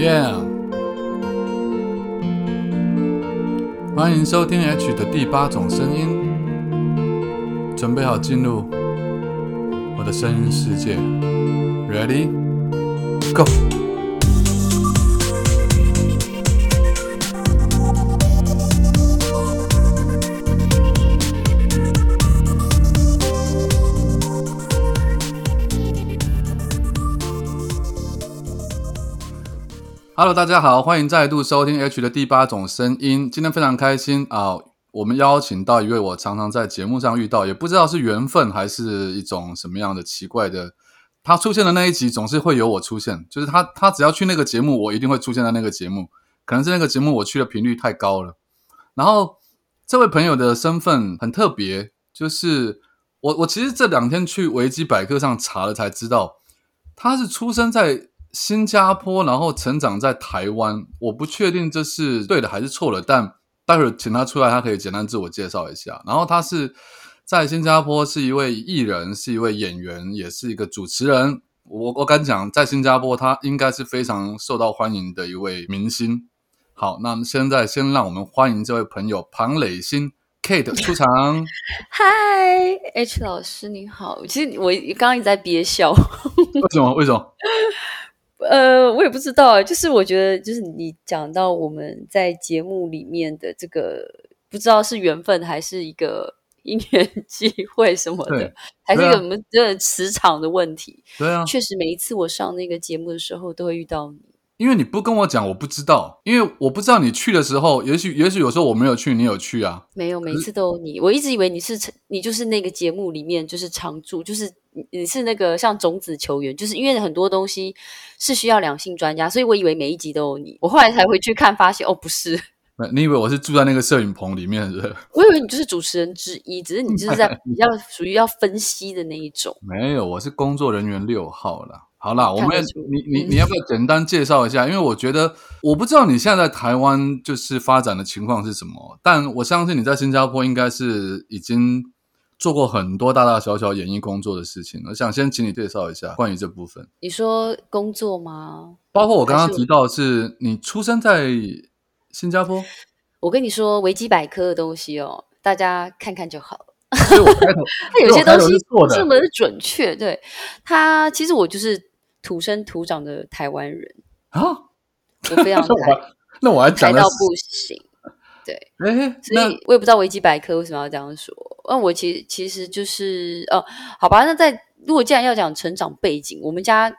Yeah，欢迎收听 H 的第八种声音，准备好进入我的声音世界，Ready Go Hello，大家好，欢迎再度收听 H 的第八种声音。今天非常开心啊，我们邀请到一位我常常在节目上遇到，也不知道是缘分还是一种什么样的奇怪的，他出现的那一集总是会有我出现，就是他他只要去那个节目，我一定会出现在那个节目。可能是那个节目我去的频率太高了。然后这位朋友的身份很特别，就是我我其实这两天去维基百科上查了才知道，他是出生在。新加坡，然后成长在台湾，我不确定这是对的还是错的，但待会儿请他出来，他可以简单自我介绍一下。然后他是在新加坡是一位艺人，是一位演员，也是一个主持人。我我敢讲，在新加坡他应该是非常受到欢迎的一位明星。好，那现在先让我们欢迎这位朋友庞磊鑫 Kate 出场。嗨，H 老师你好。其实我刚刚一直在憋笑。为什么？为什么？呃，我也不知道，就是我觉得，就是你讲到我们在节目里面的这个，不知道是缘分还是一个 因缘机会什么的，还是一个什么的磁场的问题。对啊，确实每一次我上那个节目的时候，都会遇到你。因为你不跟我讲，我不知道。因为我不知道你去的时候，也许也许有时候我没有去，你有去啊？没有，每次都有你。我一直以为你是你就是那个节目里面就是常驻，就是你是那个像种子球员，就是因为很多东西是需要两性专家，所以我以为每一集都有你。我后来才回去看，发现哦，不是。你以为我是住在那个摄影棚里面是？我以为你就是主持人之一，只是你就是在 比较属于要分析的那一种。没有，我是工作人员六号了。好啦，我们你你你要不要简单介绍一下？因为我觉得我不知道你现在在台湾就是发展的情况是什么，但我相信你在新加坡应该是已经做过很多大大小小演艺工作的事情。我想先请你介绍一下关于这部分。你说工作吗？包括我刚刚提到的是你出生在新加坡。我跟你说维基百科的东西哦，大家看看就好了。它有些东西这么的准确，对它其实我就是。土生土长的台湾人啊，我非常 台，那我还讲到不行，对，哎，所以我也不知道维基百科为什么要这样说。那我其实其实就是哦，好吧，那在如果既然要讲成长背景，我们家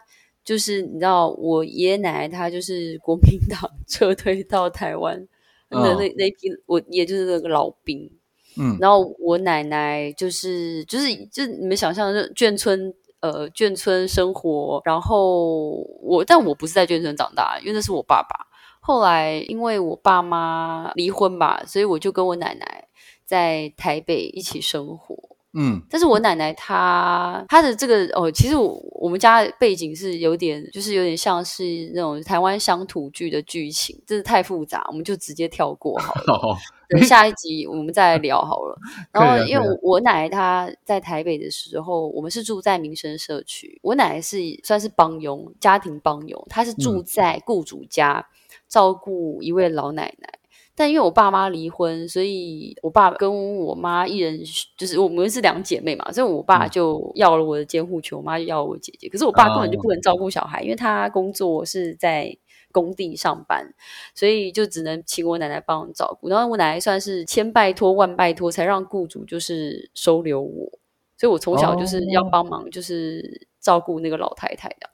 就是你知道，我爷爷奶奶他就是国民党 撤退到台湾那那那批，我也就是那个老兵，嗯，然后我奶奶就是就是就你们想象的眷村。呃，眷村生活，然后我，但我不是在眷村长大，因为那是我爸爸。后来因为我爸妈离婚吧，所以我就跟我奶奶在台北一起生活。嗯，但是我奶奶她她的这个哦，其实我我们家背景是有点，就是有点像是那种台湾乡土剧的剧情，真是太复杂，我们就直接跳过好了。等下一集我们再聊好了。然后因为我我奶奶她在台北的时候，我们是住在民生社区，我奶奶是算是帮佣，家庭帮佣，她是住在雇主家照顾一位老奶奶。但因为我爸妈离婚，所以我爸跟我妈一人就是我们是两姐妹嘛，所以我爸就要了我的监护权，我妈就要我姐姐。可是我爸根本就不能照顾小孩，因为他工作是在工地上班，所以就只能请我奶奶帮我照顾。然后我奶奶算是千拜托万拜托，才让雇主就是收留我，所以我从小就是要帮忙，就是照顾那个老太太的。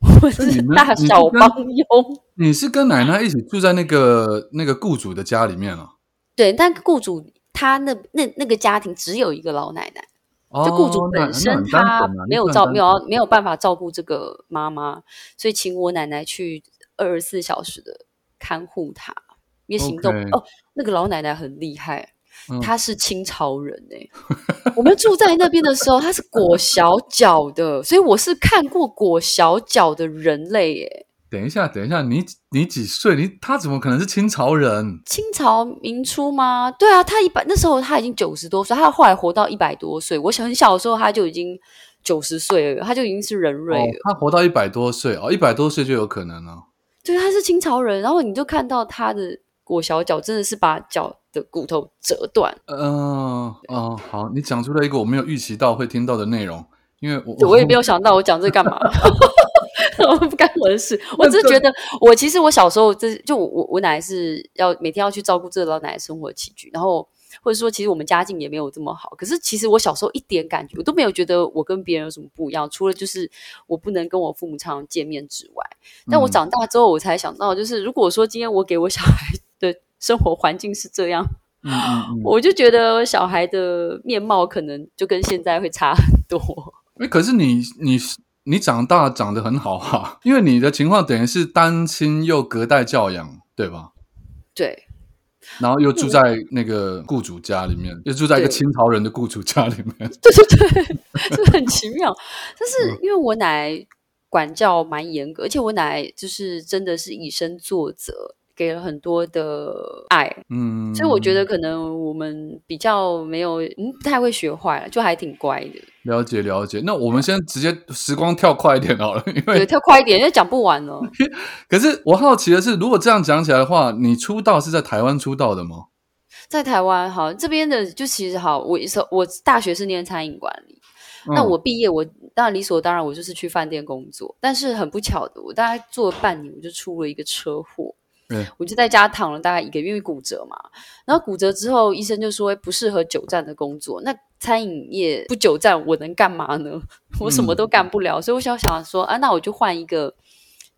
我是大小帮佣。你是跟奶奶一起住在那个那个雇主的家里面啊？对，但雇主他那那那个家庭只有一个老奶奶，就雇主本身他没有照没有没有办法照顾这个妈妈，所以请我奶奶去二十四小时的看护她，因为行动哦，那个老奶奶很厉害。她是清朝人哎，我们住在那边的时候，她是裹小脚的，所以我是看过裹小脚的人类哎。等一下，等一下，你你几岁？你他怎么可能是清朝人？清朝明初吗？对啊，他一百那时候他已经九十多岁，他后来活到一百多岁。我很小的时候他就已经九十岁了，他就已经是人瑞了。他活到一百多岁哦，一百多岁就有可能了。对，他是清朝人，然后你就看到他的裹小脚真的是把脚的骨头折断，嗯哦，好，你讲出了一个我没有预期到会听到的内容，因为我我也没有想到我讲这干嘛，不干我的事，我只是觉得我其实我小时候这就我我奶奶是要每天要去照顾这老奶奶生活起居，然后。或者说，其实我们家境也没有这么好。可是，其实我小时候一点感觉，我都没有觉得我跟别人有什么不一样，除了就是我不能跟我父母常见面之外。但我长大之后，我才想到，就是如果说今天我给我小孩的生活环境是这样，我就觉得小孩的面貌可能就跟现在会差很多。哎，可是你你你长大长得很好哈，因为你的情况等于是单亲又隔代教养，对吧？对。然后又住在那个雇主家里面，又住在一个清朝人的雇主家里面，对对对，就很奇妙。但是因为我奶管教蛮严格，而且我奶就是真的是以身作则。给了很多的爱，嗯，所以我觉得可能我们比较没有，嗯，不太会学坏了，就还挺乖的。了解了解，那我们先直接时光跳快一点好了，因为跳快一点，因为讲不完了。可是我好奇的是，如果这样讲起来的话，你出道是在台湾出道的吗？在台湾，好，这边的就其实好，我我大学是念餐饮管理，那我毕业，我当然理所当然，我就是去饭店工作。但是很不巧的，我大概做了半年，我就出了一个车祸。我就在家躺了大概一个月，因为骨折嘛。然后骨折之后，医生就说不适合久站的工作。那餐饮业不久站，我能干嘛呢？我什么都干不了。所以我想想说，啊，那我就换一个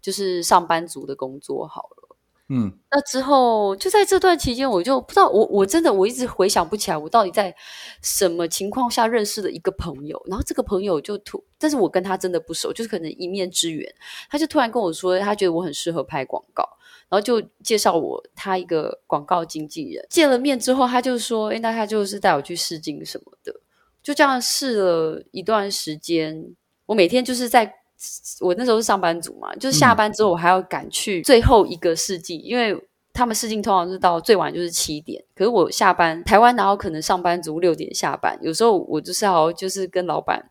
就是上班族的工作好了。嗯，那之后就在这段期间，我就不知道我我真的我一直回想不起来，我到底在什么情况下认识的一个朋友。然后这个朋友就突，但是我跟他真的不熟，就是可能一面之缘。他就突然跟我说，他觉得我很适合拍广告。然后就介绍我他一个广告经纪人，见了面之后，他就说：“哎，那他就是带我去试镜什么的。”就这样试了一段时间。我每天就是在我那时候是上班族嘛，就是下班之后我还要赶去最后一个试镜，因为他们试镜通常是到最晚就是七点，可是我下班台湾哪有可能上班族六点下班？有时候我就是要就是跟老板，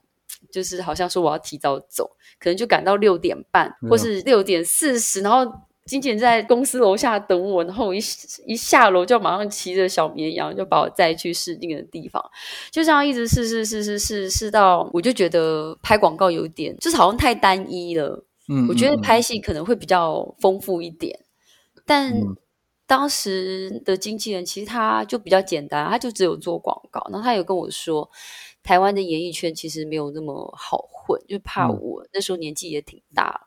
就是好像说我要提早走，可能就赶到六点半或是六点四十，然后。经纪人在公司楼下等我，然后我一一下楼就马上骑着小绵羊就把我载去试镜的地方，就这样一直试试试试试试到，我就觉得拍广告有点就是好像太单一了。嗯，我觉得拍戏可能会比较丰富一点。但当时的经纪人其实他就比较简单，他就只有做广告。然后他有跟我说，台湾的演艺圈其实没有那么好混，就怕我那时候年纪也挺大了，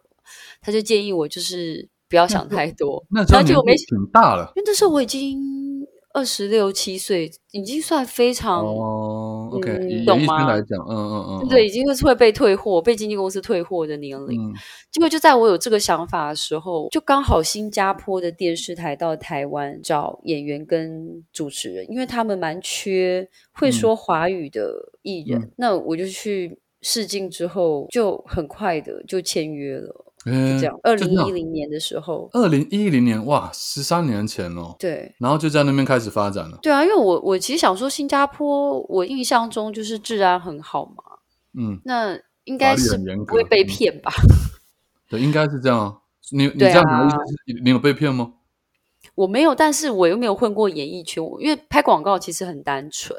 他就建议我就是。不要想太多，那时候年纪挺大了，因为那时候我已经二十六七岁，已经算非常哦，OK，以懂吗来讲，嗯嗯嗯，对，已经是会被退货、被经纪公司退货的年龄。结果就在我有这个想法的时候，就刚好新加坡的电视台到台湾找演员跟主持人，因为他们蛮缺会说华语的艺人。那我就去试镜之后，就很快的就签约了。就这样，二零一零年的时候，二零一零年哇，十三年前哦。对，然后就在那边开始发展了。对啊，因为我我其实想说，新加坡我印象中就是治安很好嘛。嗯，那应该是不会被骗吧？对，应该是这样。你你这样的意思是，你有被骗吗？我没有，但是我又没有混过演艺圈。因为拍广告其实很单纯，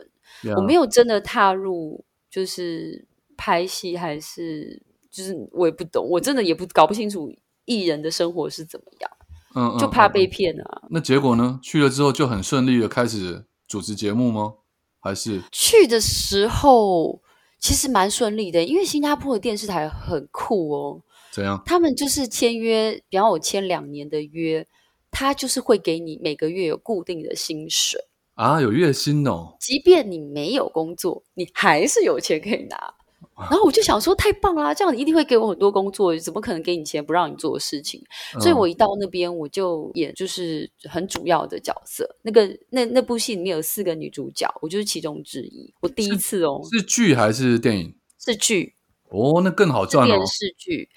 我没有真的踏入就是拍戏还是。就是我也不懂，我真的也不搞不清楚艺人的生活是怎么样，嗯，就怕被骗啊。那结果呢？去了之后就很顺利的开始主持节目吗？还是去的时候其实蛮顺利的，因为新加坡的电视台很酷哦。怎样？他们就是签约，比方我签两年的约，他就是会给你每个月有固定的薪水啊，有月薪哦。即便你没有工作，你还是有钱可以拿。然后我就想说，太棒啦！这样你一定会给我很多工作，怎么可能给你钱不让你做的事情？所以我一到那边，我就演就是很主要的角色。那个那那部戏里面有四个女主角，我就是其中之一。我第一次哦，是剧还是电影？是剧哦，那更好赚哦。电视剧，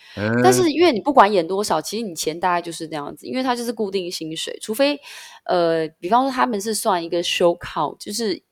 但是因为你不管演多少，其实你钱大概就是那样子，因为它就是固定薪水，除非呃，比方说他们是算一个 show count，就是。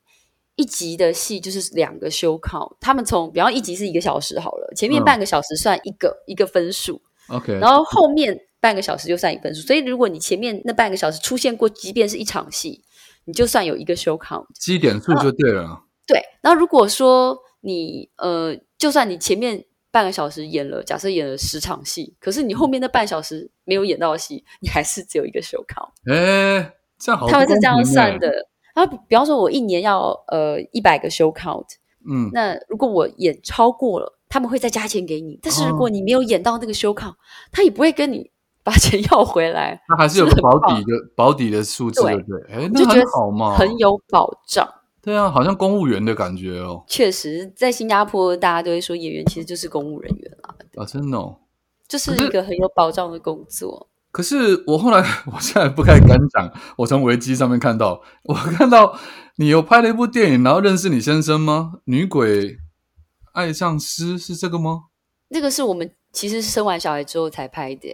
一集的戏就是两个修考，他们从比方一集是一个小时好了，前面半个小时算一个一个分数，OK，然后后面半个小时就算一分数。所以如果你前面那半个小时出现过，即便是一场戏，你就算有一个 show count，积点数就对了。对。然后如果说你呃，就算你前面半个小时演了，假设演了十场戏，可是你后面那半小时没有演到戏，你还是只有一个 show count。哎，这样好，他们是这样算的。然后比方说，我一年要呃一百个 show count，嗯，那如果我演超过了，他们会再加钱给你。但是如果你没有演到那个 show count，他也不会跟你 把钱要回来。他还是有个保底的保底的数字，对不对？哎，那很好嘛，很有保障。对啊，好像公务员的感觉哦。确实，在新加坡，大家都会说演员其实就是公务人员啦。啊，真的，哦，就是一个很有保障的工作。可是我后来，我现在不太敢讲。我从维基上面看到，我看到你有拍了一部电影，然后认识你先生吗？女鬼爱上诗是这个吗？那个是我们其实是生完小孩之后才拍的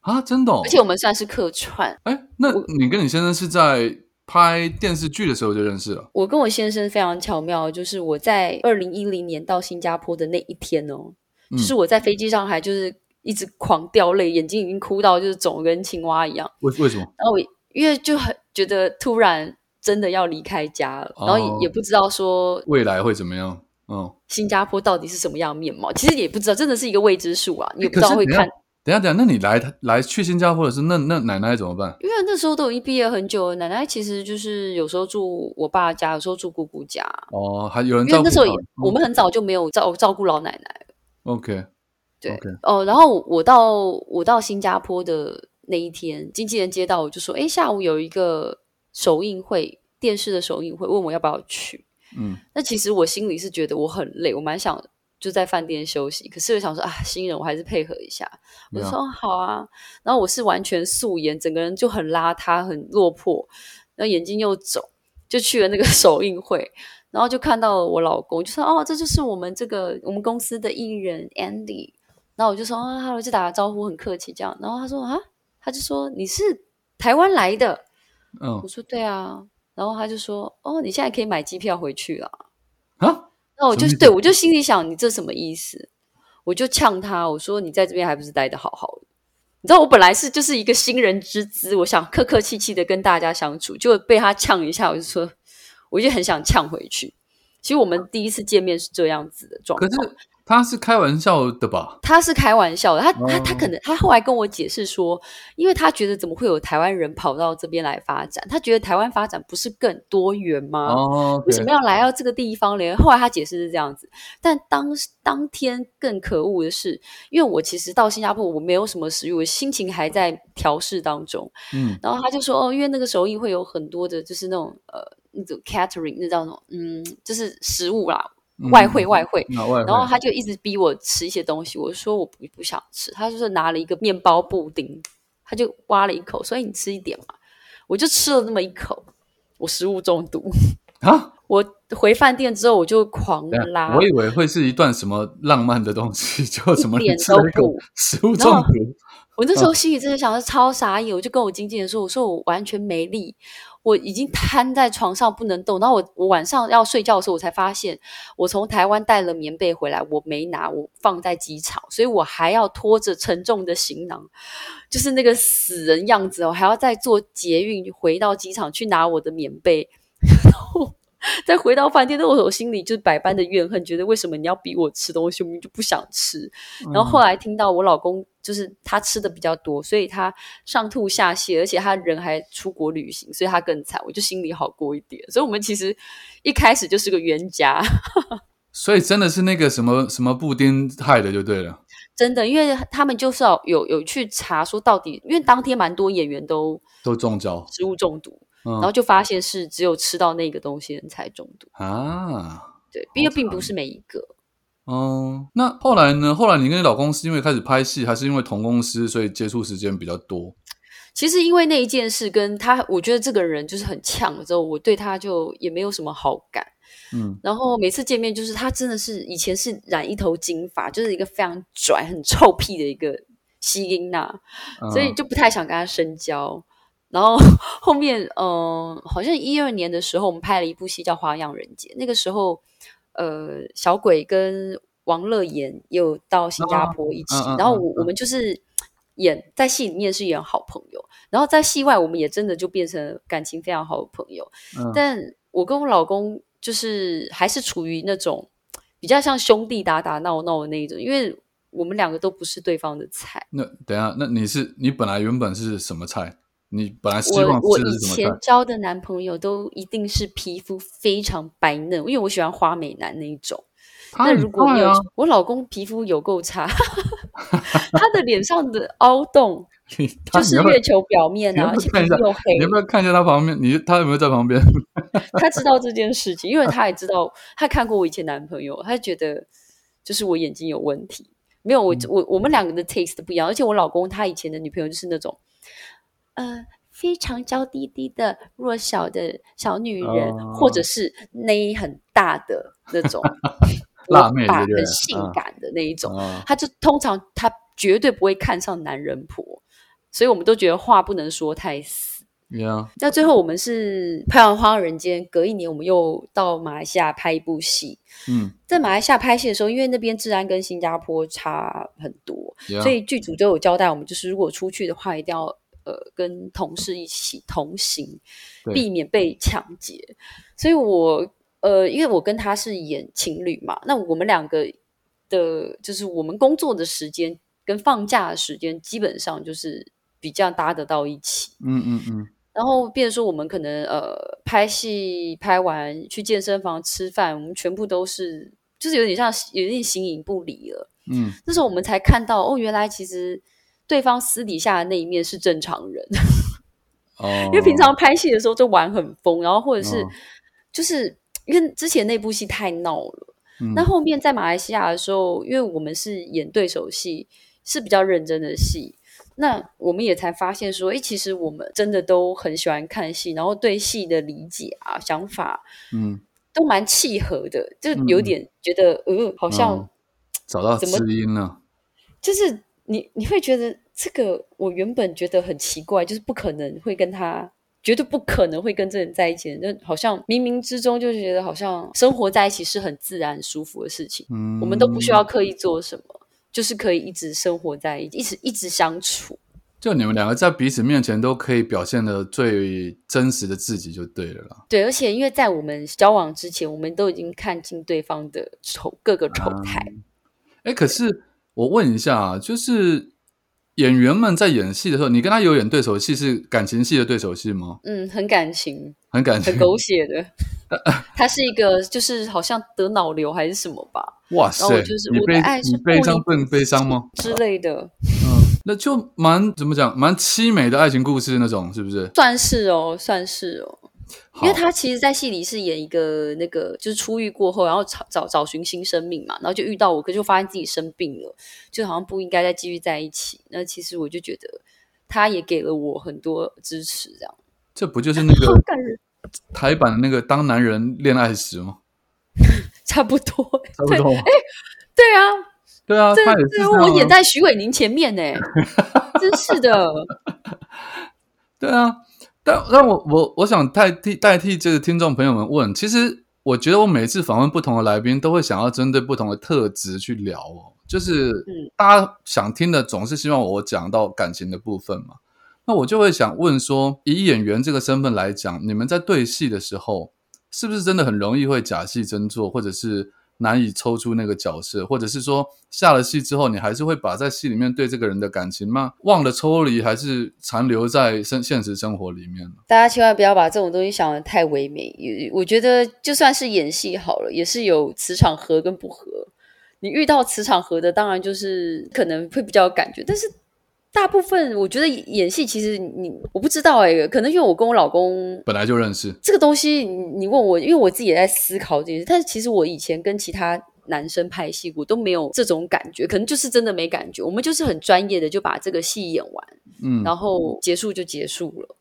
啊，真的。哦而且我们算是客串。哎，那你跟你先生是在？拍电视剧的时候就认识了。我跟我先生非常巧妙，就是我在二零一零年到新加坡的那一天哦，就是我在飞机上还就是一直狂掉泪，眼睛已经哭到就是肿跟青蛙一样。为为什么？然后我因为就很觉得突然真的要离开家了，然后也也不知道说未来会怎么样。嗯，新加坡到底是什么样面貌？其实也不知道，真的是一个未知数啊，你也不知道会看。等下，等下，那你来来去新加坡的是那那奶奶怎么办？因为那时候都已经毕业很久了，奶奶其实就是有时候住我爸家，有时候住姑姑家。哦，还有人因为那时候我们很早就没有照照顾老奶奶 OK，对，哦，然后我到我到新加坡的那一天，经纪人接到我就说：“哎，下午有一个首映会，电视的首映会，问我要不要去。”嗯，那其实我心里是觉得我很累，我蛮想。就在饭店休息，可是我想说啊，新人我还是配合一下。我说好啊，然后我是完全素颜，整个人就很邋遢、很落魄，然后眼睛又肿，就去了那个 首映会，然后就看到我老公，就说哦，这就是我们这个我们公司的艺人 Andy。然后我就说啊，Hello，就打个招呼，很客气这样。然后他说啊，他就说你是台湾来的，嗯，我说对啊。然后他就说哦，你现在可以买机票回去了啊。那我就对我就心里想，你这什么意思？我就呛他，我说你在这边还不是待的好好的？你知道我本来是就是一个新人之姿，我想客客气气的跟大家相处，就被他呛一下，我就说，我就很想呛回去。其实我们第一次见面是这样子的状况。他是开玩笑的吧？他是开玩笑的，他他他可能他后来跟我解释说，因为他觉得怎么会有台湾人跑到这边来发展？他觉得台湾发展不是更多元吗？哦，为什么要来到这个地方呢？后来他解释是这样子，但当当天更可恶的是，因为我其实到新加坡我没有什么食欲，我心情还在调试当中。嗯，然后他就说哦，因为那个首映会有很多的，就是那种呃那种 catering 那叫什么？嗯，就是食物啦。外汇外汇，然后他就一直逼我吃一些东西，我说我不不想吃，他就是拿了一个面包布丁，他就挖了一口，所以你吃一点嘛，我就吃了那么一口，我食物中毒。啊！我回饭店之后我就狂拉，我以为会是一段什么浪漫的东西，就什么点都不。食物中毒。我那时候心里真的想，是超傻眼，我就跟我经纪人说，我说我完全没力。我已经瘫在床上不能动，然后我我晚上要睡觉的时候，我才发现我从台湾带了棉被回来，我没拿，我放在机场，所以我还要拖着沉重的行囊，就是那个死人样子我还要再坐捷运回到机场去拿我的棉被，然后。再回到饭店，那我我心里就是百般的怨恨，觉得为什么你要逼我吃东西，我明明就不想吃。然后后来听到我老公就是他吃的比较多，所以他上吐下泻，而且他人还出国旅行，所以他更惨，我就心里好过一点。所以我们其实一开始就是个冤家。所以真的是那个什么什么布丁害的就对了。真的，因为他们就是要有有去查说到底，因为当天蛮多演员都都中招，食物中毒。然后就发现是只有吃到那个东西人才中毒啊，对，因为并不是每一个。哦，那后来呢？后来你跟你老公是因为开始拍戏，还是因为同公司，所以接触时间比较多？其实因为那一件事，跟他，我觉得这个人就是很呛了之后，我对他就也没有什么好感。嗯，然后每次见面，就是他真的是以前是染一头金发，就是一个非常拽、很臭屁的一个西音娜，所以就不太想跟他深交。然后后面，嗯，好像一二年的时候，我们拍了一部戏叫《花样人间》。那个时候，呃，小鬼跟王乐妍有到新加坡一起，然后我我们就是演在戏里面是演好朋友，然后在戏外我们也真的就变成感情非常好的朋友。嗯但我跟我老公就是还是处于那种比较像兄弟打打闹闹的那一种，因为我们两个都不是对方的菜。那等下，那你是你本来原本是什么菜？你本来希我望我以？前交的男朋友都一定是皮肤非常白嫩，因为我喜欢花美男那一种。那如果有、啊，我老公皮肤有够差，他的脸上的凹洞 就是月球表面啊，而且又黑你要。不要看一下他旁边？你他有没有在旁边？他知道这件事情，因为他也知道，他看过我以前男朋友，他觉得就是我眼睛有问题。没有我我我们两个的 taste 不一样，而且我老公他以前的女朋友就是那种，呃，非常娇滴滴的弱小的小女人，哦或者是内很大的那种 辣妹很性嗯感的那一种。啊，他就通常她绝对不会看上男人婆，所以我们都觉得话不能说太死。呀，那最后我们是拍完《花样人间》，隔一年我们又到马来西亚拍一部戏。嗯，在马来西亚拍戏的时候，因为那边治安跟新加坡差很多，呀所以剧组都有交代我们，就是如果出去的话，一定要呃跟同事一起同行，避免被抢劫。所以我呃，因为我跟他是演情侣嘛，那我们两个的，就是我们工作的时间跟放假的时间，基本上就是比较搭得到一起。嗯嗯嗯，然后，变成说我们可能呃拍戏拍完去健身房吃饭，我们全部都是就是有点像有点形影不离了。嗯，那时候我们才看到哦，原来其实对方私底下的那一面是正常人，哦，因为平常拍戏的时候就玩很疯，然后或者是、哦就是因为之前那部戏太闹了，嗯。那后面在马来西亚的时候，因为我们是演对手戏，是比较认真的戏。那我们也才发现说，哎，其实我们真的都很喜欢看戏，然后对戏的理解啊、想法嗯，都蛮契合的，就有点觉得，呃，好像哦找到怎么知音了，就是你你会觉得这个我原本觉得很奇怪，就是不可能会跟他，绝对不可能会跟这人在一起的，就好像冥冥之中就是觉得好像生活在一起是很自然舒服的事情，嗯，我们都不需要刻意做什么，就是可以一直生活在一起，一直一直相处。就你们两个在彼此面前都可以表现的最真实的自己就对了啦。对，而且因为在我们交往之前，我们都已经看尽对方的丑各个丑态。哎，可是我问一下啊，就是演员们在演戏的时候，你跟他有演对手戏是感情戏的对手戏吗？嗯，很感情，很感情很，狗血的。他是一个，就是好像得脑瘤还是什么吧哇塞然后就是！我的爱是你悲伤更悲伤吗？之类的，嗯，那就蛮怎么讲，蛮凄美的爱情故事那种，是不是？算是哦，算是哦。因为他其实，在戏里是演一个那个，就是出狱过后，然后找找找寻新生命嘛，然后就遇到我，可就发现自己生病了，就好像不应该再继续在一起。那其实我就觉得，他也给了我很多支持，这样这不就是那好个，台版的那个《当男人恋爱时》吗？差不多。差不多。对啊，对啊，这他也是我演在徐伟宁前面呢，真是的。对啊，但但我我我想代替代替这个听众朋友们问，其实我觉得我每次访问不同的来宾，都会想要针对不同的特质去聊哦。就是嗯大家想听的，总是希望我讲到感情的部分嘛。那我就会想问说，以演员这个身份来讲，你们在对戏的时候，是不是真的很容易会假戏真做，或者是难以抽出那个角色，或者是说下了戏之后，你还是会把在戏里面对这个人的感情吗忘了抽离，还是残留在现现实生活里面呢？大家千万不要把这种东西想的太唯美。也我觉得，就算是演戏好了，也是有磁场合跟不合。你遇到磁场合的，当然就是可能会比较有感觉，但是大部分我觉得演戏其实你我不知道哎、可能因为我跟我老公本来就认识，这个东西，你你问我，因为我自己也在思考这件事，但是其实我以前跟其他男生拍戏，我都没有这种感觉，可能就是真的没感觉。我们就是很专业的就把这个戏演完，嗯，然后结束就结束了。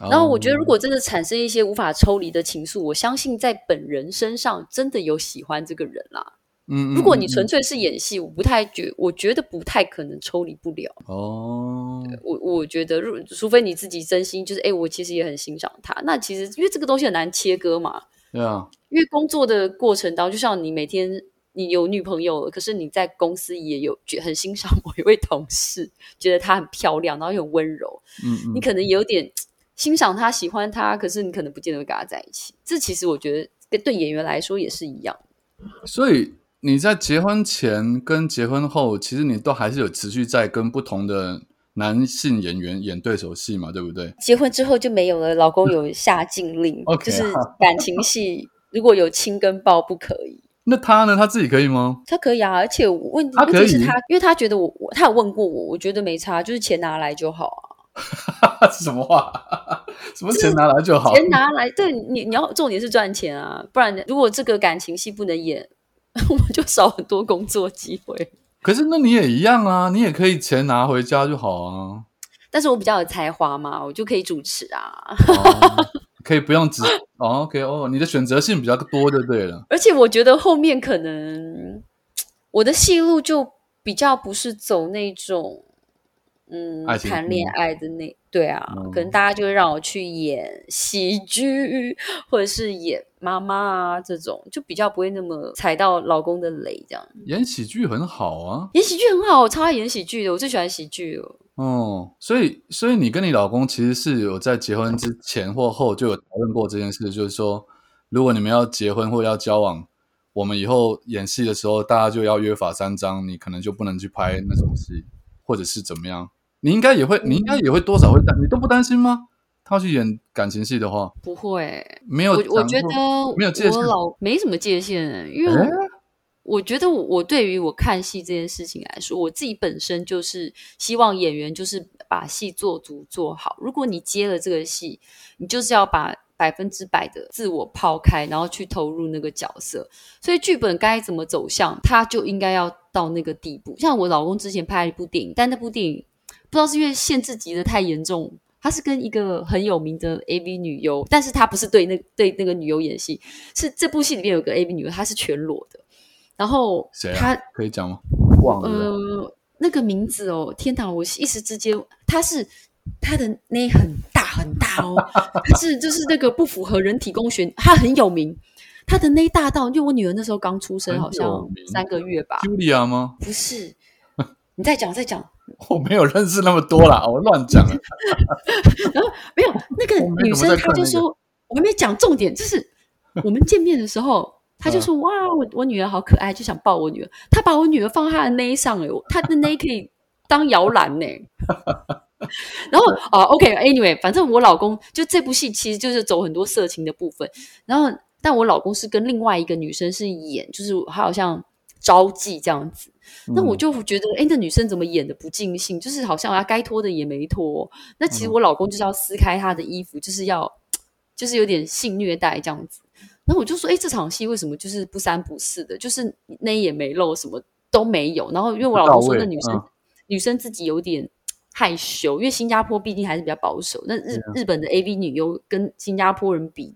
然然后我觉得，如果真的产生一些无法抽离的情愫，我相信在本人身上真的有喜欢这个人啦。嗯，嗯如果你嗯纯粹是演戏，我不太觉，我觉得不太可能抽离不了。哦，我我觉得，如除非你自己真心就是，哎，我其实也很欣赏他。那其实因为这个东西很难切割嘛，对啊，因为工作的过程当中，就像你每天你有女朋友了，可是你在公司也有觉很欣赏某一位同事，觉得她很漂亮，然后又很温柔，嗯嗯，你可能有点欣赏她、喜欢她，可是你可能不见得会跟她在一起。这其实我觉得跟对演员来说也是一样。所以你在结婚前跟结婚后，其实你都还是有持续在跟不同的男性演员演对手戏嘛，对不对？结婚之后就没有了，老公有下禁令 就是感情戏如果有亲跟抱不可以。那他呢？他自己可以吗？他可以啊，而且问他可以问题是他，因为他觉得我，我他有问过我，我觉得没差，就是钱拿来就好啊，什么话？什么钱拿来就好？钱拿来，对你你要重点是赚钱啊，不然如果这个感情戏不能演，我就少很多工作机会。可是那你也一样啊，你也可以钱拿回家就好啊。但是我比较有才华嘛，我就可以主持啊，哦、可以不用只哦，OK 哦，你的选择性比较多就对了。而且我觉得后面可能我的戏路就比较不是走那种嗯谈恋爱的那对啊，嗯可能大家就会让我去演喜剧或者是演妈妈啊这种，就比较不会那么踩到老公的雷这样。演喜剧很好啊，演喜剧很好，我超爱演喜剧的，我最喜欢喜剧了。哦，所以所以你跟你老公其实是有在结婚之前或后就有讨论过这件事，就是说，如果你们要结婚或要交往，我们以后演戏的时候，大家就要约法三章，你可能就不能去拍那种戏，或者是怎么样？你应该也会，你应该也会多少会担，你都不担心吗？他要去演感情戏的话，不会，没有我我觉得没有界限我老没什么界限，因为诶我觉得我我对于我看戏这件事情来说，我自己本身就是希望演员就是把戏做足做好。如果你接了这个戏，你就是要把百分之百的自我抛开，然后去投入那个角色。所以剧本该怎么走向，他就应该要到那个地步。像我老公之前拍了一部电影，但那部电影不知道是因为限制级的太严重。他是跟一个很有名的 AV 女优，但是他不是对那对那个女优演戏，是这部戏里面有个 AV 女优，她是全裸的，然后谁啊她可以讲吗？忘了，呃，那个名字哦，天堂！我一时之间，她是她的那很大很大哦，他是就是那个不符合人体工学，她很有名，她的那大到，因为我女儿那时候刚出生，好像三个月吧，Julia 吗？不是，你再讲再讲，我没有认识那么多啦，我乱讲了。没有那个 女生，她就说，我还没讲重点，就是我们见面的时候。她就说：“哇，我我女儿好可爱，就想抱我女儿。她把我女儿放在她的内上，哎，她的内可以当摇篮呢。然后啊，OK，Anyway，、反正我老公就这部戏其实就是走很多色情的部分。然后，但我老公是跟另外一个女生是演，就是他好像招妓这样子。那我嗯就觉得，哎、那女生怎么演的不尽兴？就是好像她该脱的也没脱。那其实我老公就是要撕开她的衣服，就是要 就是有点性虐待这样子。然后我就说，哎，这场戏为什么就是不三不四的，就是内也没露，什么都没有。然后因为我老公说，那女生、嗯女生自己有点 害羞，因为新加坡毕竟还是比较保守。那日、啊日本的 AV 女优跟新加坡人比，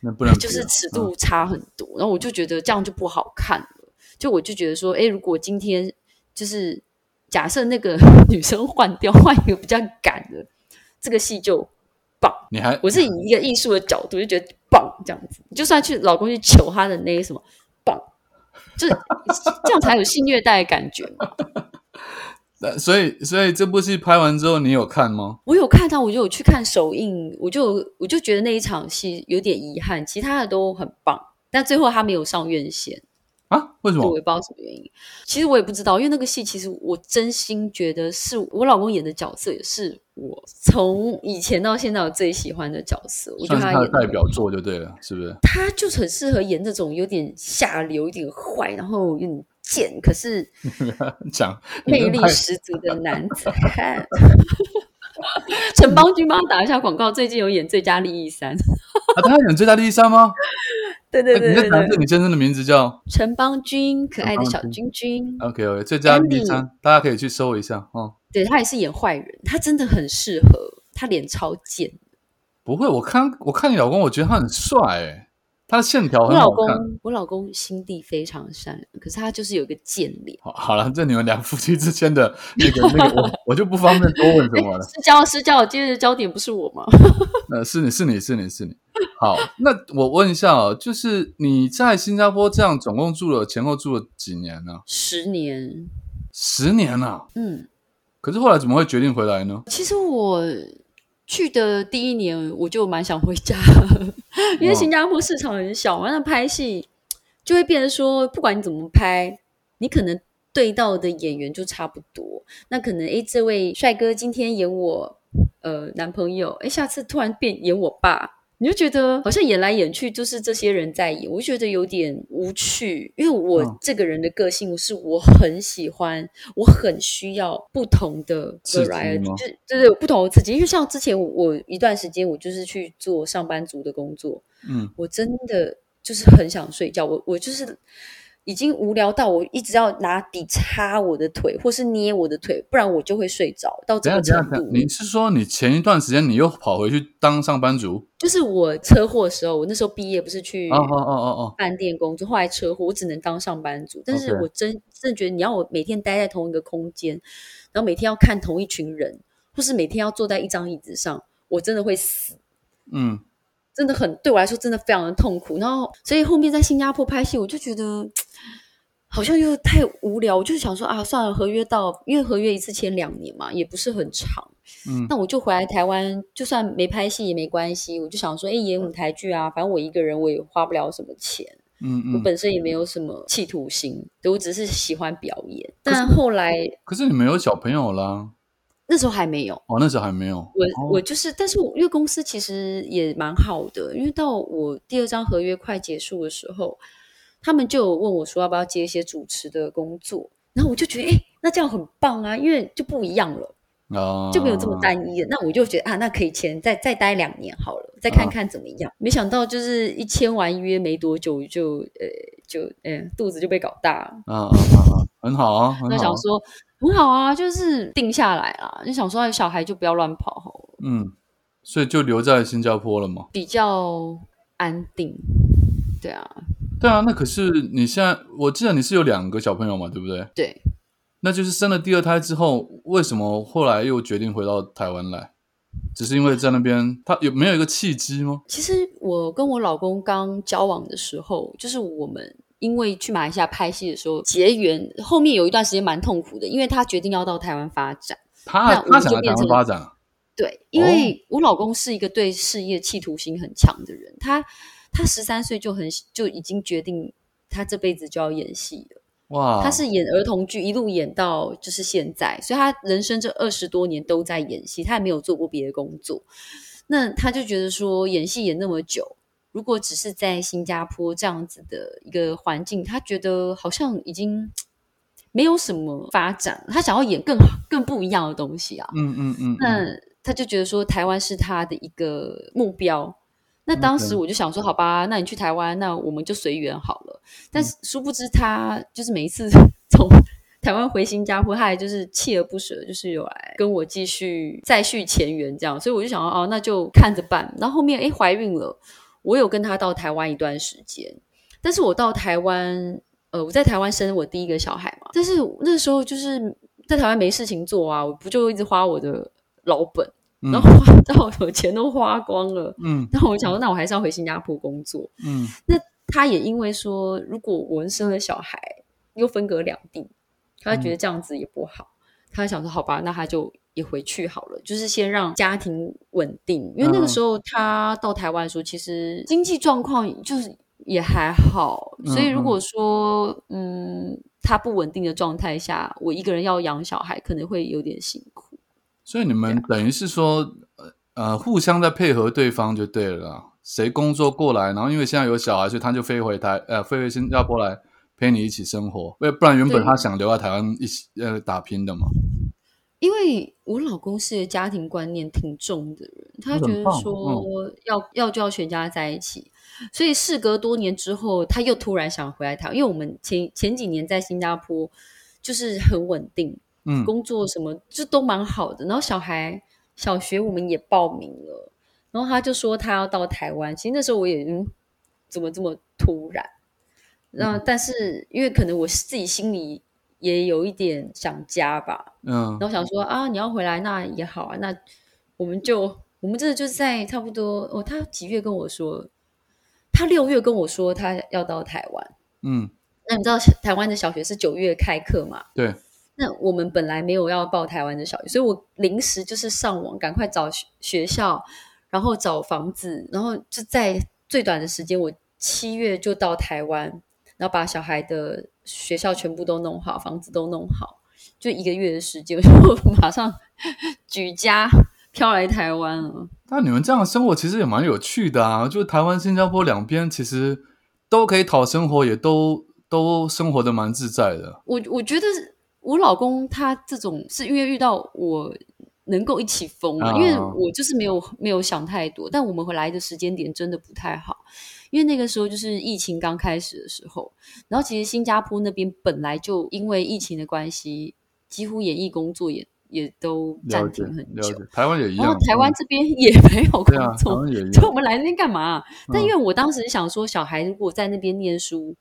那不能啊就是尺度差很多。然后我就觉得这样就不好看了。就我就觉得说，哎，如果今天就是假设那个 女生换掉，换一个比较赶的，这个戏就棒。你还我是以一个艺术的角度就觉得棒，这样子，就算去老公去求他的那个什么棒，就是这样才有性虐待的感觉嘛。那所以所以这部戏拍完之后，你有看吗？我有看到，我就有去看首映，我就我就觉得那一场戏有点遗憾，其他的都很棒，但最后他没有上院线。啊？为什么？我也不知道什么原因。其实我也不知道，因为那个戏，其实我真心觉得是我老公演的角色，也是我从以前到现在我最喜欢的角色。我觉得他演代表作就对了，是不是？他就很适合演这种有点下流、有点坏，然后有点贱，可是 讲魅力十足的男子汉。陈邦君帮他打一下广告，最近有演《最佳利益三》。啊，他演最佳利益三吗？对对对你在对对对，讲你真正的名字叫陈邦君，可爱的小君君。OK OK，最佳利益三，大家可以去搜一下哦。对他也是演坏人，他真的很适合，他脸超贱。不会，我看我看你老公，我觉得他很帅诶，他的线条很好看。公，我老公心地非常善良，可是他就是有个贱脸。好，好了，这你们两夫妻之间的那个那个，我 我就不方便多问什么了。是焦失焦，今天的焦点不是我吗？呃，是你是你是你是你。好，那我问一下哦，就是你在新加坡这样总共住了前后住了几年呢？十年，十年啊！嗯，可是后来怎么会决定回来呢？其实我去的第一年我就蛮想回家，因为新加坡市场很小嘛，那拍戏就会变得说，不管你怎么拍，你可能对到的演员就差不多。那可能诶，这位帅哥今天演我呃男朋友，诶，下次突然变演我爸。你就觉得好像演来演去就是这些人在演，我就觉得有点无趣。因为我这个人的个性是我很喜欢，我很需要不同的 variety，就就是有不同的刺激。因为像之前我一段时间我就是去做上班族的工作，嗯，我真的就是很想睡觉，我我就是。已经无聊到我一直要拿笔擦我的腿，或是捏我的腿，不然我就会睡着。到这个程度，你是说你前一段时间你又跑回去当上班族？就是我车祸的时候，我那时候毕业不是去哦哦哦哦饭店工作，后来车祸，我只能当上班族。但是我真真的觉得，你要我每天待在同一个空间，然后每天要看同一群人，或是每天要坐在一张椅子上，我真的会死。嗯。真的很对我来说真的非常的痛苦，然后所以后面在新加坡拍戏，我就觉得好像又太无聊，我就想说啊，算了，合约到，因为合约一次签两年嘛，也不是很长，嗯，那我就回来台湾，就算没拍戏也没关系，我就想说，哎，演舞台剧啊，反正我一个人我也花不了什么钱，嗯嗯，我本身也没有什么企图心，我只是喜欢表演，但后来，可是你没有小朋友啦。那时候还没有哦，那时候还没有。我我就是，但是我因为公司其实也蛮好的，因为到我第二张合约快结束的时候，他们就有问我说要不要接一些主持的工作，然后我就觉得，哎，那这样很棒啊，因为就不一样了，哦，就没有这么单一了。那我就觉得啊，那可以签，再再待两年好了，再看看怎么样。没想到就是一签完约没多久，就呃就嗯肚子就被搞大了。啊啊啊，很好啊，那想说。很好啊，就是定下来了，你想说小孩就不要乱跑好了。嗯，所以就留在新加坡了嘛，比较安定。对啊，对啊，那可是你现在，我记得你是有两个小朋友嘛，对不对？对，那就是生了第二胎之后，为什么后来又决定回到台湾来？只是因为在那边，他有没有一个契机吗？其实我跟我老公刚交往的时候，就是我们。因为去马来西亚拍戏的时候结缘，后面有一段时间蛮痛苦的，因为他决定要到台湾发展。他他想台湾发展？对，因为我老公是一个对事业企图心很强的人，他他十三岁就很就已经决定他这辈子就要演戏了。哇！他是演儿童剧一路演到就是现在，所以他人生这二十多年都在演戏，他也没有做过别的工作。那他就觉得说演戏演那么久。如果只是在新加坡这样子的一个环境，他觉得好像已经没有什么发展，他想要演更好、更不一样的东西啊。嗯嗯嗯。那他就觉得说台湾是他的一个目标。那当时我就想说，好吧，那你去台湾，那我们就随缘好了。但是殊不知，他就是每一次 从台湾回新加坡，他还就是锲而不舍，就是有来跟我继续再续前缘这样。所以我就想说，哦，那就看着办。然后后面哎，怀孕了。我有跟他到台湾一段时间，但是我到台湾，呃，我在台湾生我第一个小孩嘛，但是那时候就是在台湾没事情做啊，我不就一直花我的老本，然后花 到我钱都花光了，嗯，然后我想说，那我还是要回新加坡工作，嗯，那他也因为说，如果我们生了小孩又分隔两地，他觉得这样子也不好，他想说，好吧，那他就。也回去好了，就是先让家庭稳定，因为那个时候他到台湾的时候，其实经济状况就是也还好，所以如果说嗯他不稳定的状态下，我一个人要养小孩，可能会有点辛苦。所以你们等于是说呃互相在配合对方就对了，谁工作过来，然后因为现在有小孩，所以他就飞回台呃飞回新加坡来陪你一起生活，不不然原本他想留在台湾一起呃打拼的嘛。因为我老公是家庭观念挺重的人，他觉得说要要就要全家在一起，所以事隔多年之后，他又突然想回来台湾。因为我们前前几年在新加坡就是很稳定，嗯，工作什么就都蛮好的。然后小孩小学我们也报名了，然后他就说他要到台湾。其实那时候我也嗯，怎么这么突然？那但是因为可能我自己心里。也有一点想家吧，嗯，然后想说啊，你要回来那也好啊，那我们就我们这就是在差不多哦，他几月跟我说？他六月跟我说他要到台湾。嗯，那你知道台湾的小学是九月开课嘛？对，那我们本来没有要报台湾的小学，所以我临时就是上网赶快找学学校，然后找房子，然后就在最短的时间，我七月就到台湾，然后把小孩的学校全部都弄好，房子都弄好，就一个月的时间，我 就马上举家飘来台湾了。那你们这样的生活其实也蛮有趣的啊，就台湾、新加坡两边其实都可以讨生活，也都都生活的蛮自在的。我我觉得我老公他这种是因为遇到我能够一起疯了，啊因为我就是没有没有想太多，但我们回来的时间点真的不太好，因为那个时候就是疫情刚开始的时候，然后其实新加坡那边本来就因为疫情的关系，几乎演艺工作也也都了暂停很久，，台湾也。一然后样。台湾这边也没有工作，湾也一所以。我们来那边干嘛、但嗯因为我当时想说，小孩如果在那边念书，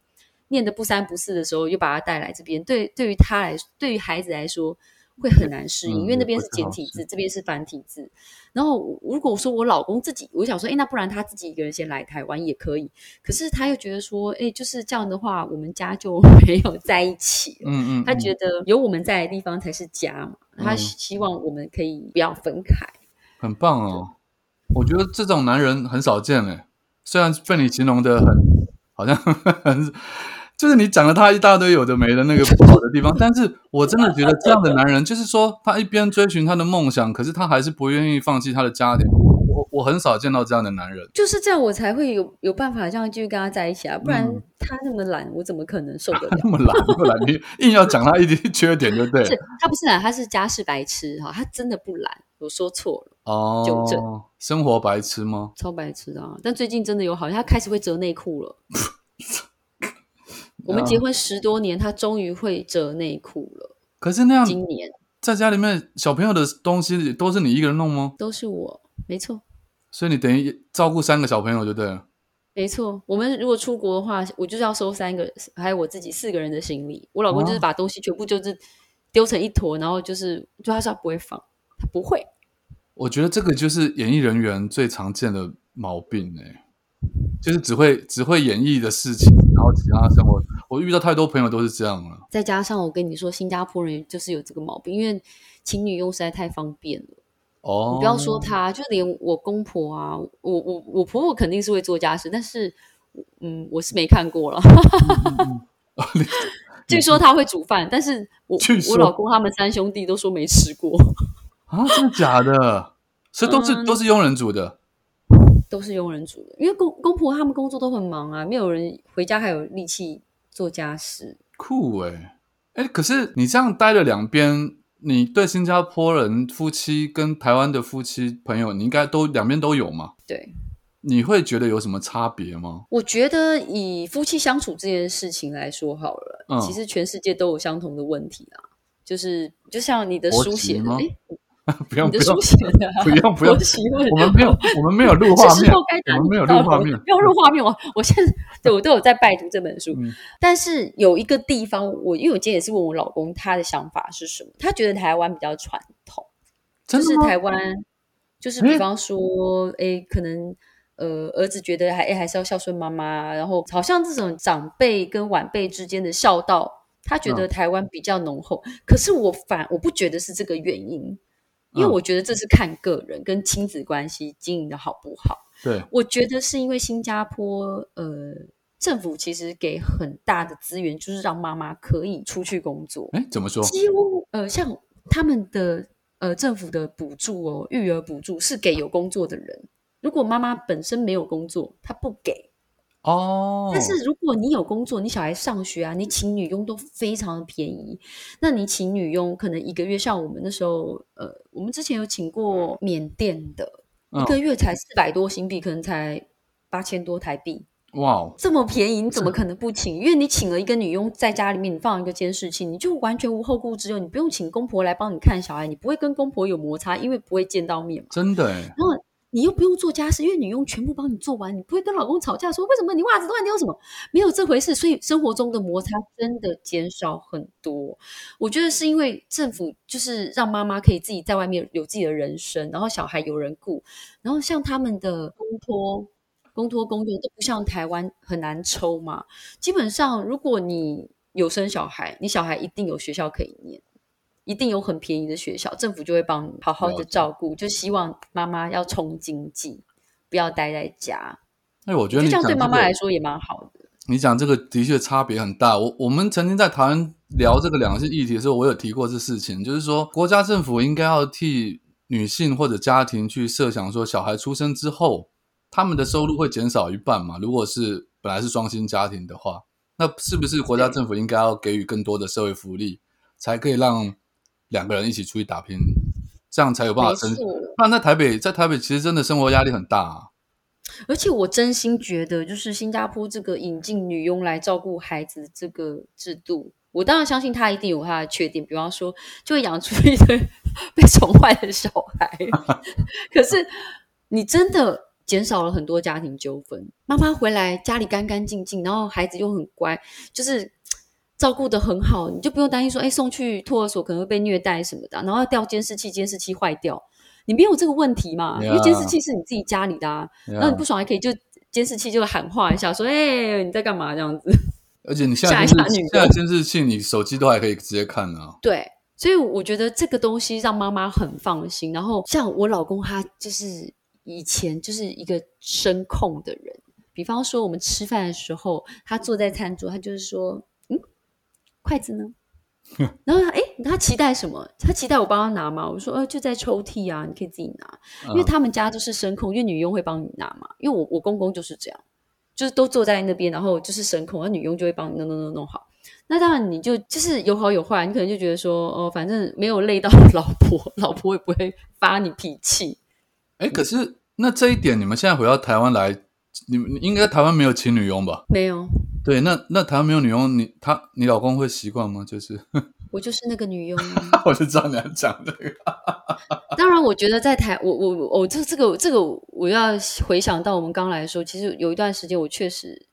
念的不三不四的时候，又把他带来这边，对对于他来，对于孩子来说会很难适应，嗯因为那边是简体字，这边是繁体字。然后如果说我老公自己，我想说，哎，那不然他自己一个人先来台湾也可以。可是他又觉得说，哎，就是这样的话，我们家就 没有在一起了。嗯嗯，他觉得有我们在的地方才是家嘛，他嗯希望我们可以不要分开。很棒哦。我觉得这种男人很少见哎，虽然被你形容的很好像很，就是你讲了他一大堆有的没的那个不好的地方，但是我真的觉得这样的男人，就是说他一边追寻他的梦想，可是他还是不愿意放弃他的家庭。我我很少见到这样的男人。就是这样，我才会有有办法这样继续跟他在一起啊，不然嗯他那么懒，我怎么可能受得了？那么懒，那么懒，你硬要讲他一点缺点就对是他不是懒，他是家事白痴哈，他真的不懒，我说错了哦，纠正哦。生活白痴吗？超白痴啊！但最近真的有好，他开始会折内裤了。我们结婚十多年，他终于会折内裤了。可是那样今年在家里面，小朋友的东西都是你一个人弄吗？都是我，没错，所以你等于照顾三个小朋友就对了。没错。我们如果出国的话，我就是要收三个，还有我自己四个人的行李。我老公就是把东西全部就是丢成一坨，然后就是就他说他不会放，他不会。我觉得这个就是演艺人员最常见的毛病哎、就是只会只会演绎的事情，然后其他生活，我遇到太多朋友都是这样了。再加上我跟你说，新加坡人就是有这个毛病，因为请女佣实在太方便了。哦，你不要说她，就连我公婆啊，我我我婆婆肯定是会做家事，但是嗯，我是没看过了。据说她会煮饭，但是我我老公他们三兄弟都说没吃过，啊，真的假的？所以都是、嗯都是佣人煮的。都是佣人煮的，因为公公婆他们工作都很忙啊，没有人回家还有力气做家事。酷哎、哎、可是你这样待了两边，你对新加坡人夫妻跟台湾的夫妻朋友，你应该都两边都有嘛？对，你会觉得有什么差别吗？我觉得以夫妻相处这件事情来说好了，嗯其实全世界都有相同的问题啊。就是就像你的书写吗诶 不用不用 不用不用我们没有我们没有录画面我们没有录画面。不要录画面。我我现在对我都有在拜读这本书，嗯但是有一个地方，我因为我今天也是问我老公，他的想法是什么？他觉得台湾比较传统，就是台湾，就是比方说，哎，可能呃，儿子觉得还哎还是要孝顺妈妈，然后好像这种长辈跟晚辈之间的孝道，他觉得嗯台湾比较浓厚。可是我反我不觉得是这个原因，因为嗯我觉得这是看个人跟亲子关系经营的好不好。对，我觉得是因为新加坡呃政府其实给很大的资源，就是让妈妈可以出去工作，哎，怎么说？几乎呃像他们的呃政府的补助哦，育儿补助是给有工作的人。如果妈妈本身没有工作，她不给。哦，但是如果你有工作，你小孩上学啊，你请女佣都非常的便宜。那你请女佣可能一个月，像我们那时候，呃，我们之前有请过缅甸的，嗯一个月才四百多新币，可能才八千多台币，哇哦，这么便宜，你怎么可能不请？因为你请了一个女佣在家里面，你放一个监视器，你就完全无后顾之忧，你不用请公婆来帮你看小孩，你不会跟公婆有摩擦，因为不会见到面嘛。真的哎，然后你又不用做家事，因为女佣全部帮你做完，你不会跟老公吵架说为什么你袜子乱丢什么？没有这回事，所以生活中的摩擦真的减少很多。我觉得是因为政府就是让妈妈可以自己在外面有自己的人生，然后小孩有人顾，然后像他们的公托、公托公用都不像台湾很难抽嘛。基本上，如果你有生小孩，你小孩一定有学校可以念。一定有很便宜的学校，政府就会帮你好好的照顾。就希望妈妈要冲经济，不要待在家。哎，我觉得这样对妈妈来说也蛮好的。你讲这个的确差别很大。我我们曾经在台湾聊这个两性议题的时候，我有提过这事情，就是说国家政府应该要替女性或者家庭去设想，说小孩出生之后，他们的收入会减少一半嘛？如果是本来是双薪家庭的话，那是不是国家政府应该要给予更多的社会福利，才可以让？两个人一起出去打拼，这样才有办法生。不然在台北，在台北其实真的生活压力很大啊。而且我真心觉得，就是新加坡这个引进女佣来照顾孩子这个制度，我当然相信他一定有他的缺点，比方说就会养出一堆被宠坏的小孩。可是你真的减少了很多家庭纠纷，妈妈回来家里干干净净，然后孩子又很乖，就是。照顾的很好，你就不用担心说，哎，送去托儿所可能会被虐待什么的，然后要调监视器，监视器坏掉，你没有这个问题嘛？因为监视器是你自己家里的，啊，那你不爽还可以就监视器就喊话一下，说，哎，你在干嘛这样子？而且你现在现在监视器，你手机都还可以直接看啊。对，所以我觉得这个东西让妈妈很放心。然后像我老公，他就是以前就是一个声控的人，比方说我们吃饭的时候，他坐在餐桌，他就是说。筷子呢？然后哎，他期待什么？他期待我帮他拿吗？我说呃，就在抽屉啊，你可以自己拿。因为他们家就是声控，因为女佣会帮你拿嘛。因为我我公公就是这样，就是都坐在那边，然后就是声控，那女佣就会帮你弄弄弄弄好。那当然你就就是有好有坏，你可能就觉得说哦，反正没有累到老婆，老婆也不会发你脾气。哎，可是那这一点，你们现在回到台湾来，你们应该台湾没有请女佣吧？没有。对，那那台湾没有女佣，你他你老公会习惯吗？就是 我就是那个女佣，我就知道你要讲这个。当然，我觉得在台，我我我这这个这个，我要回想到我们刚来的时候，其实有一段时间我确实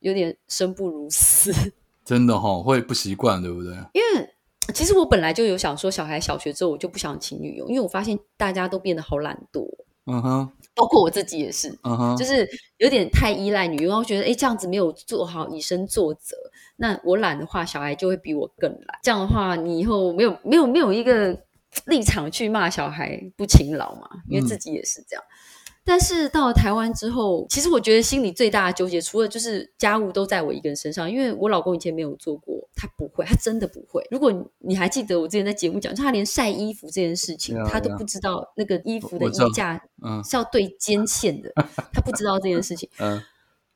有点生不如死。真的哈，会不习惯，对不对？因为其实我本来就有想说，小孩小学之后我就不想请女佣，因为我发现大家都变得好懒惰。嗯哼。包括我自己也是，就是有点太依赖女佣，然后觉得哎这样子没有做好以身作则。那我懒的话，小孩就会比我更懒。这样的话，你以后没有没有没有一个立场去骂小孩不勤劳嘛？因为自己也是这样。但是到了台湾之后，其实我觉得心里最大的纠结，除了就是家务都在我一个人身上，因为我老公以前没有做过，他不会，他真的不会。如果你还记得我之前在节目讲，就他连晒衣服这件事情，他都不知道那个衣服的衣架是要对肩线的，他不知道这件事情。嗯，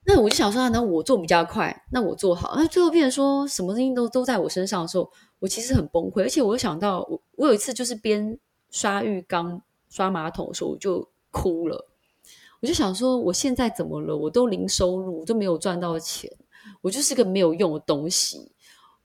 那我就想说，那我做比较快，那我做好，那最后变成说什么事情都都在我身上的时候，我其实很崩溃。而且我又想到，我我有一次就是边刷浴缸、刷马桶的时候，我就哭了。我就想说，我现在怎么了？我都零收入，都没有赚到钱，我就是个没有用的东西。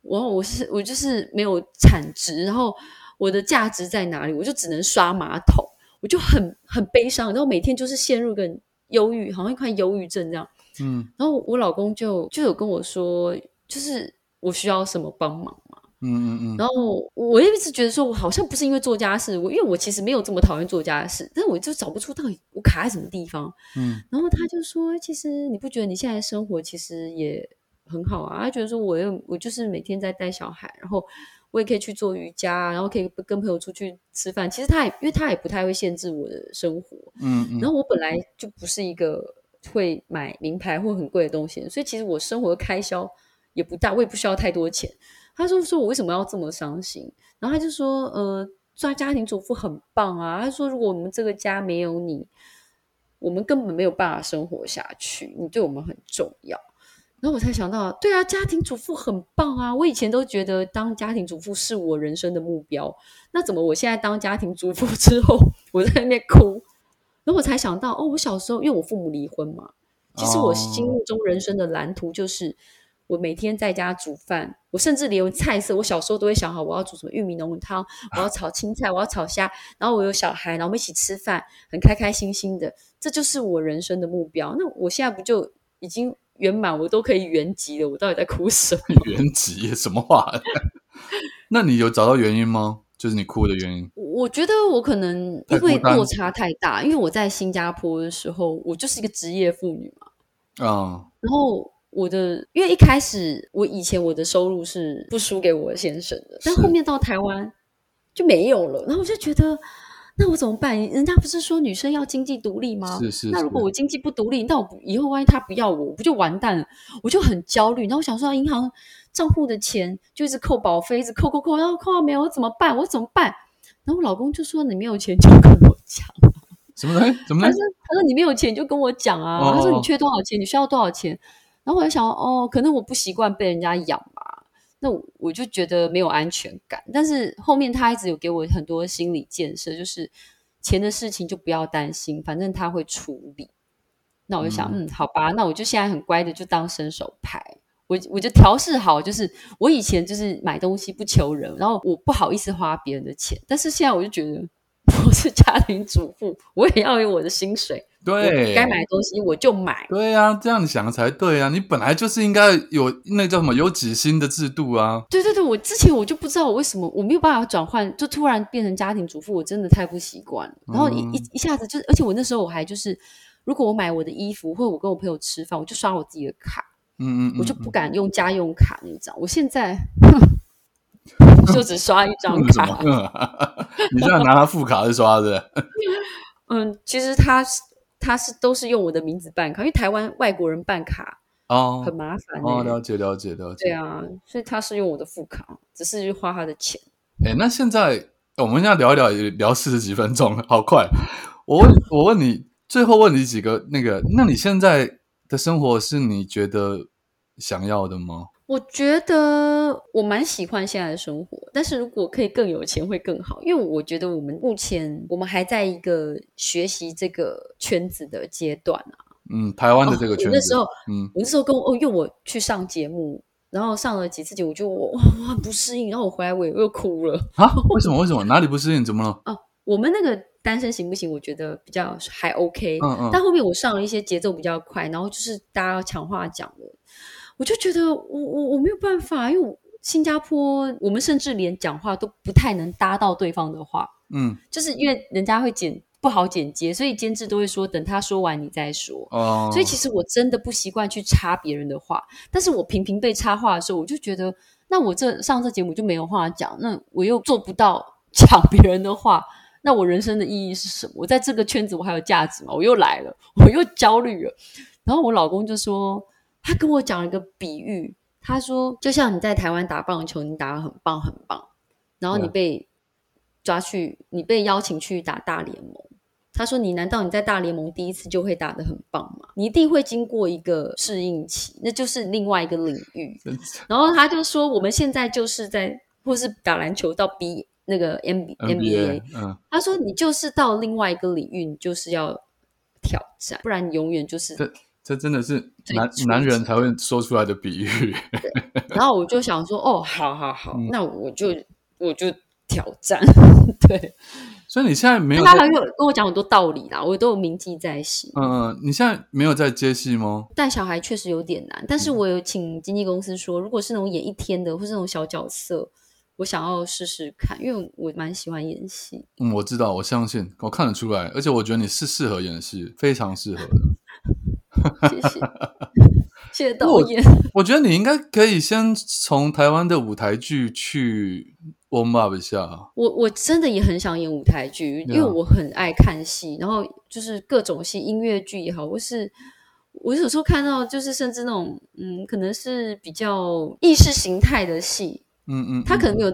我我是我就是没有产值，然后我的价值在哪里？我就只能刷马桶，我就很很悲伤，然后每天就是陷入个忧郁，好像一块忧郁症这样。嗯，然后我老公就就有跟我说，就是我需要什么帮忙。嗯嗯嗯，然后我一直觉得说，我好像不是因为做家事，我因为我其实没有这么讨厌做家事，但是我就找不出到底我卡在什么地方。嗯，然后他就说，其实你不觉得你现在生活其实也很好啊？他觉得说，我又我就是每天在带小孩，然后我也可以去做瑜伽，然后可以跟朋友出去吃饭。其实他也因为他也不太会限制我的生活。嗯嗯，然后我本来就不是一个会买名牌或很贵的东西，所以其实我生活的开销也不大，我也不需要太多钱。他说说：“我为什么要这么伤心？”然后他就说：“呃，做家庭主妇很棒啊。”他说：“如果我们这个家没有你，我们根本没有办法生活下去。你对我们很重要。”然后我才想到，对啊，家庭主妇很棒啊！我以前都觉得当家庭主妇是我人生的目标。那怎么我现在当家庭主妇之后，我在那边哭？然后我才想到，哦，我小时候因为我父母离婚嘛，其实我心目中人生的蓝图就是。我每天在家煮饭，我甚至连菜色，我小时候都会想好我要煮什么玉米浓汤，我要炒青菜，我要炒虾，然后我有小孩，然后我们一起吃饭，很开开心心的，这就是我人生的目标。那我现在不就已经圆满，我都可以原籍了，我到底在哭什么？原籍什么话？那你有找到原因吗？就是你哭的原因？我觉得我可能因为落差太大，因为我在新加坡的时候，我就是一个职业妇女嘛，啊、然后我的，因为一开始我以前我的收入是不输给我先生的，但是后面到台湾就没有了，然后我就觉得，那我怎么办？人家不是说女生要经济独立吗？是是。那如果我经济不独立，那我以后万一他不要我，我不就完蛋了？我就很焦虑。然后我想说，银行账户的钱就一直扣保费，一直扣扣扣，然后扣到没有，我怎么办？我怎么办？然后我老公就说：“你没有钱就跟我讲。”什么东西？怎么了 他说：“他说你没有钱就跟我讲啊。哦他说：“你缺多少钱？你需要多少钱？”然后我就想，哦，可能我不习惯被人家养吧，那我我就觉得没有安全感。但是后面他一直有给我很多心理建设，就是钱的事情就不要担心，反正他会处理。那我就想，嗯好吧，那我就现在很乖的，就当伸手牌。我我就调试好，就是我以前就是买东西不求人，然后我不好意思花别人的钱，但是现在我就觉得 我是家庭主妇，我也要有我的薪水，对，该买的东西我就买。对啊，这样你想的才对啊！你本来就是应该有那叫什么有几薪的制度啊。对对对，我之前我就不知道我为什么我没有办法转换，就突然变成家庭主妇，我真的太不习惯了。然后一嗯一一下子就是，而且我那时候我还就是，如果我买我的衣服或者我跟我朋友吃饭，我就刷我自己的卡，嗯嗯嗯，我就不敢用家用卡那张。我现在 就只刷一张卡。你现在拿他副卡是刷的？嗯，其实他是他是都是用我的名字办卡，因为台湾外国人办卡哦很麻烦、欸。哦，了解了解了解。对啊，所以他是用我的副卡，只是去花他的钱。哎，那现在我们现在聊一聊，也聊四十几分钟了，好快。我问，我问你，最后问你几个那个，那你现在的生活是你觉得想要的吗？我觉得我蛮喜欢现在的生活，但是如果可以更有钱会更好，因为我觉得我们目前我们还在一个学习这个圈子的阶段啊。嗯，台湾的这个圈子，哦那时候，嗯我那时候跟我哦，因为我去上节目，然后上了几次节目，我就我哇我很不适应，然后我回来我也又哭了。啊，为什么？为什么？哪里不适应？怎么了？哦我们那个单身行不行？我觉得比较还 OK，嗯嗯但后面我上了一些节奏比较快，然后就是大家要抢话讲的，我就觉得我我我没有办法，因为我新加坡我们甚至连讲话都不太能搭到对方的话，嗯就是因为人家会剪不好剪接，所以监制都会说等他说完你再说。哦，所以其实我真的不习惯去插别人的话，但是我频频被插话的时候，我就觉得，那我这上这节目就没有话讲，那我又做不到 抢别人的话，那我人生的意义是什么？我在这个圈子我还有价值吗？我又来了，我又焦虑了。然后我老公就说，他跟我讲了一个比喻，他说，就像你在台湾打棒球，你打的很棒很棒，然后你被抓去，你被邀请去打大联盟。他说：“你难道你在大联盟第一次就会打得很棒吗？你一定会经过一个适应期，那就是另外一个领域。”然后他就说：“我们现在就是在，或是打篮球到 B 那个 N B NBA，嗯，他说你就是到另外一个领域，你就是要挑战，不然你永远就是这这真的是男男人才会说出来的比喻。然后我就想说，哦，好好好，嗯那我就我就挑战。对，所以你现在没有在，他还有跟我讲很多道理啦，我都有铭记在心。嗯嗯，你现在没有在接戏吗？带小孩确实有点难，但是我有请经纪公司说，如果是那种演一天的，或是那种小角色，我想要试试看，因为我蛮喜欢演戏。嗯，我知道，我相信，我看得出来，而且我觉得你是适合演戏，非常适合的。谢谢，谢谢导演。我觉得你应该可以先从台湾的舞台剧去 warm up 一下。我我真的也很想演舞台剧，因为我很爱看戏，然后就是各种戏，音乐剧也好，或是我有时候看到就是甚至那种嗯，可能是比较意识形态的戏，嗯嗯，嗯它可能没有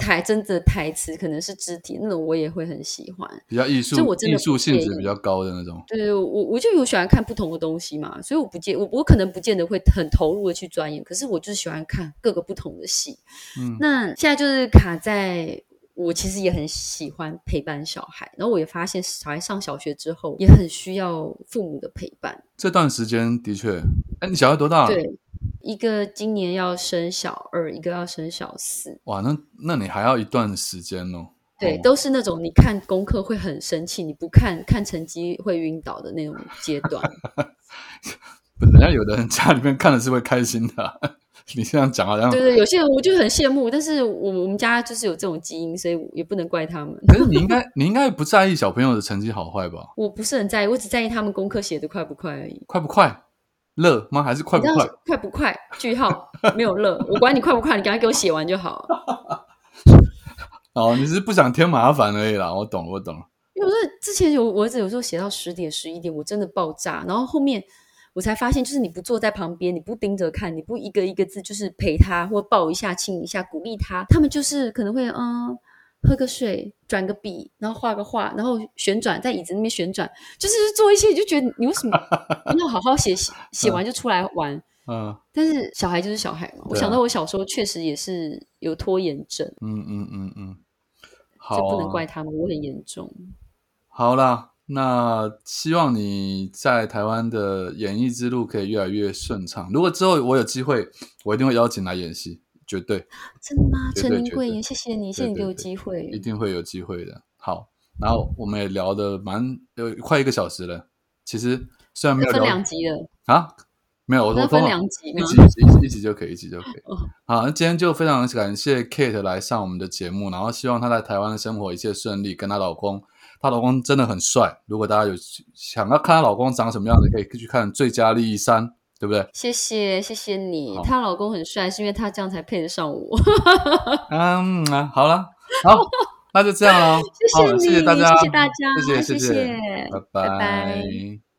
台真的台词，可能是肢体那种，我也会很喜欢。比较艺术就我真的艺术性质比较高的那种。对，我我就有喜欢看不同的东西嘛，所以我不见我我可能不见得会很投入的去钻研，可是我就是喜欢看各个不同的戏。嗯那现在就是卡在我其实也很喜欢陪伴小孩，然后我也发现小孩上小学之后也很需要父母的陪伴。这段时间的确，哎，你小孩多大了？对，一个今年要升小二，一个要升小四。哇，那那你还要一段时间哦。对，哦都是那种你看功课会很生气，你不看看成绩会晕倒的那种阶段。不是人家有的人家里面看的是会开心的啊、你这样讲好像对对，有些人我就很羡慕，但是我我们家就是有这种基因，所以也不能怪他们。可是 你应该你应该不在意小朋友的成绩好坏吧？我不是很在意，我只在意他们功课写的快不快而已。快不快？乐吗？还是快不快？快不快？句号没有乐，我管你快不快，你赶快给我写完就好。哦，你是不想添麻烦而已啦。我懂了，我懂了。因为之前有我儿子有时候写到十点十一点，我真的爆炸，然后后面我才发现，就是你不坐在旁边，你不盯着看，你不一个一个字就是陪他或抱一下、亲一下、鼓励他，他们就是可能会嗯喝个水、转个笔，然后画个画，然后旋转在椅子那边旋转，就是做一些，你就觉得你为什么 你要好好写写写完就出来玩？嗯但是小孩就是小孩嘛，我想到我小时候确实也是有拖延症，嗯嗯嗯嗯，好、这啊，不能怪他们，我很严重。好啦，那希望你在台湾的演艺之路可以越来越顺畅。如果之后我有机会，我一定会邀请来演戏，绝对真的吗？陈林贵妍，谢谢你，谢谢你给我机会。一定会有机会的。好，然后我们也聊的蛮有快一个小时了。其实虽然没有分聊两集了，啊，没有，我说分两集？一集一集一集就可以，一集就可以。哦好，那今天就非常感谢 Kate 来上我们的节目，然后希望她在台湾的生活一切顺利，跟她老公，她老公真的很帅。如果大家有想要看她老公长什么样子，可以去看《最佳利益三》，对不对？谢谢谢谢你，她老公很帅，是因为她这样才配得上我。嗯啊，好了，好，那就这样了。谢谢你，好谢谢大家，谢谢大家，谢谢谢谢，谢拜拜拜拜